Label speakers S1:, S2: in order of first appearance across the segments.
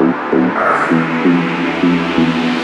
S1: Thank you.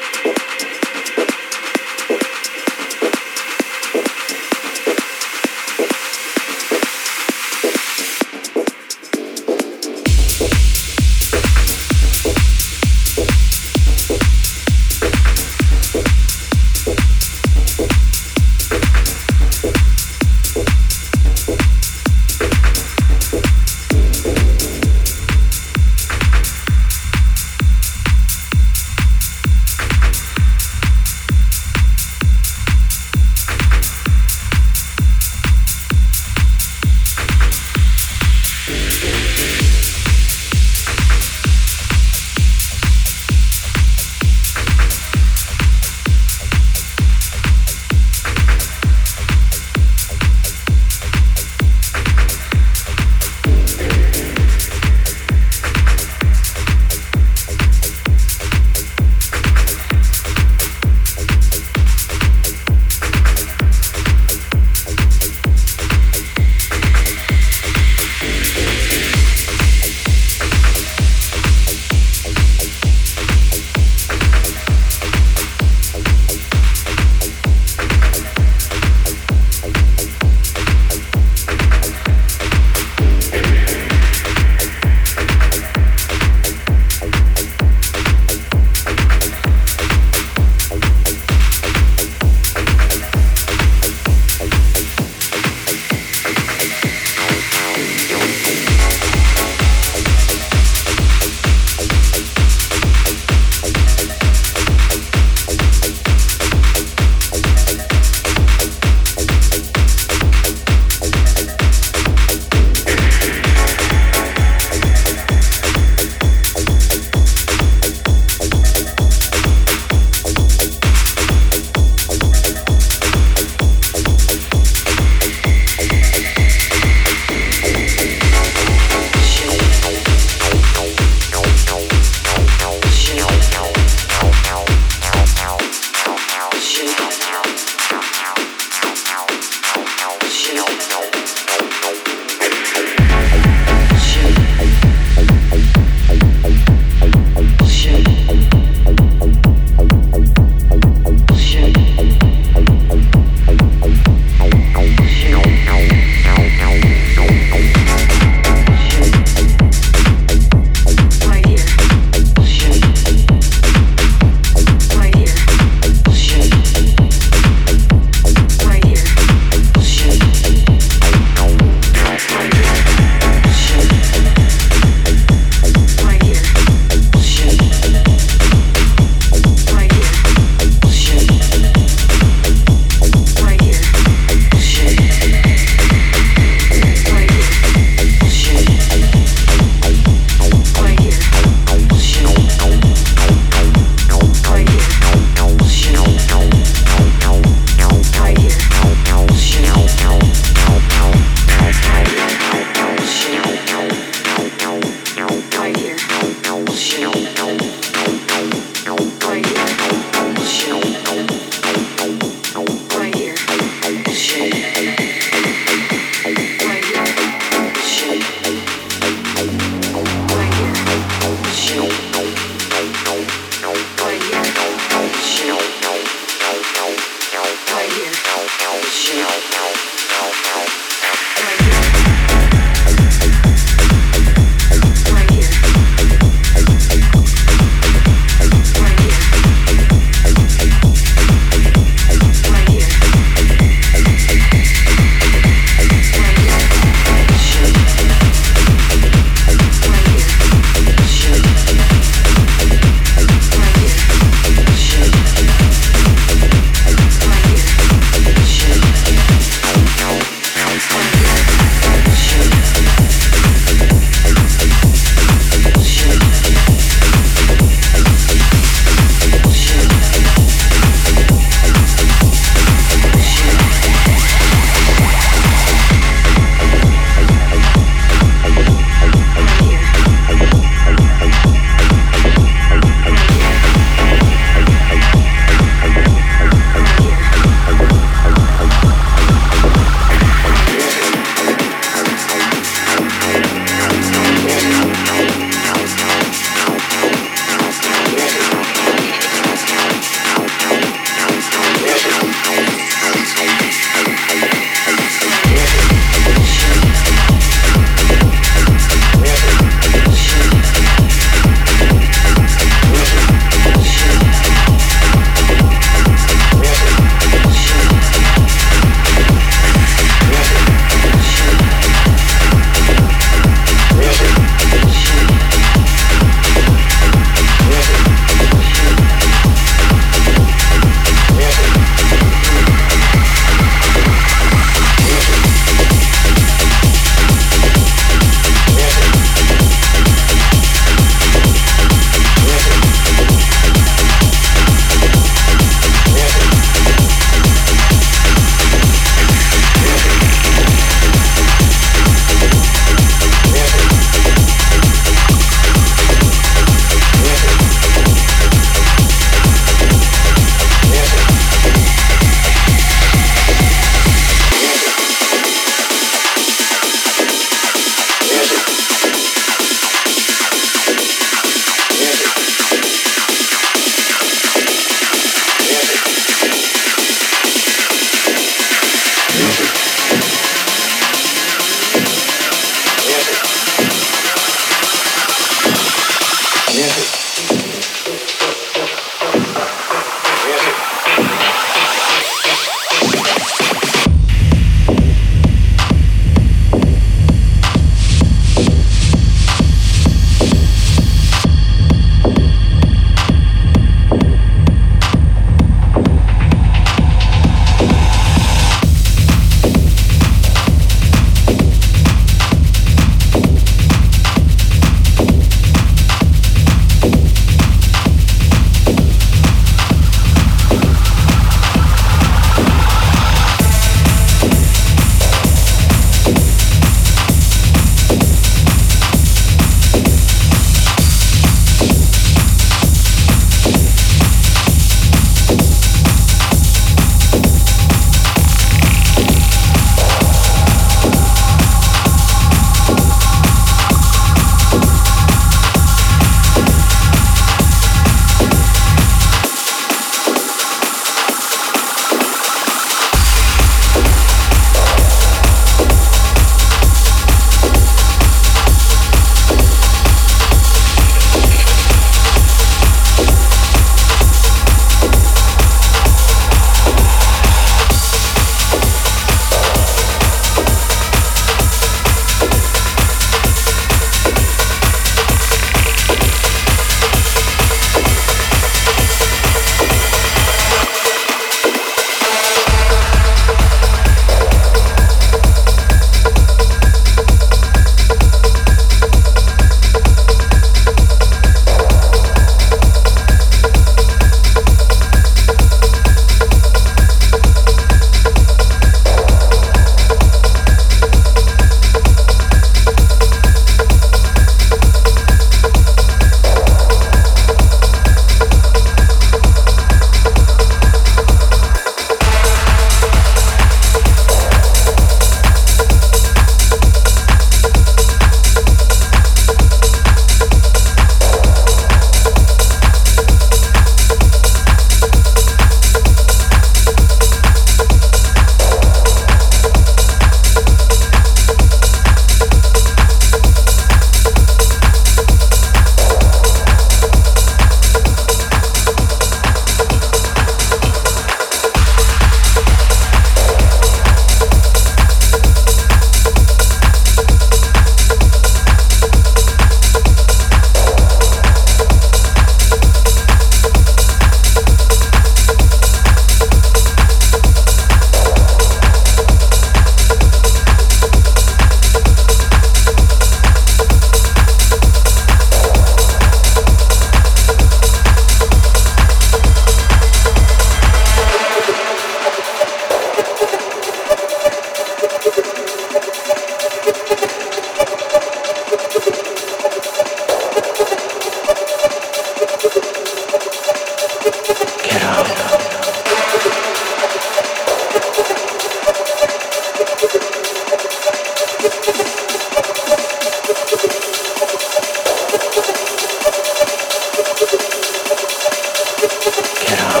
S1: Get out.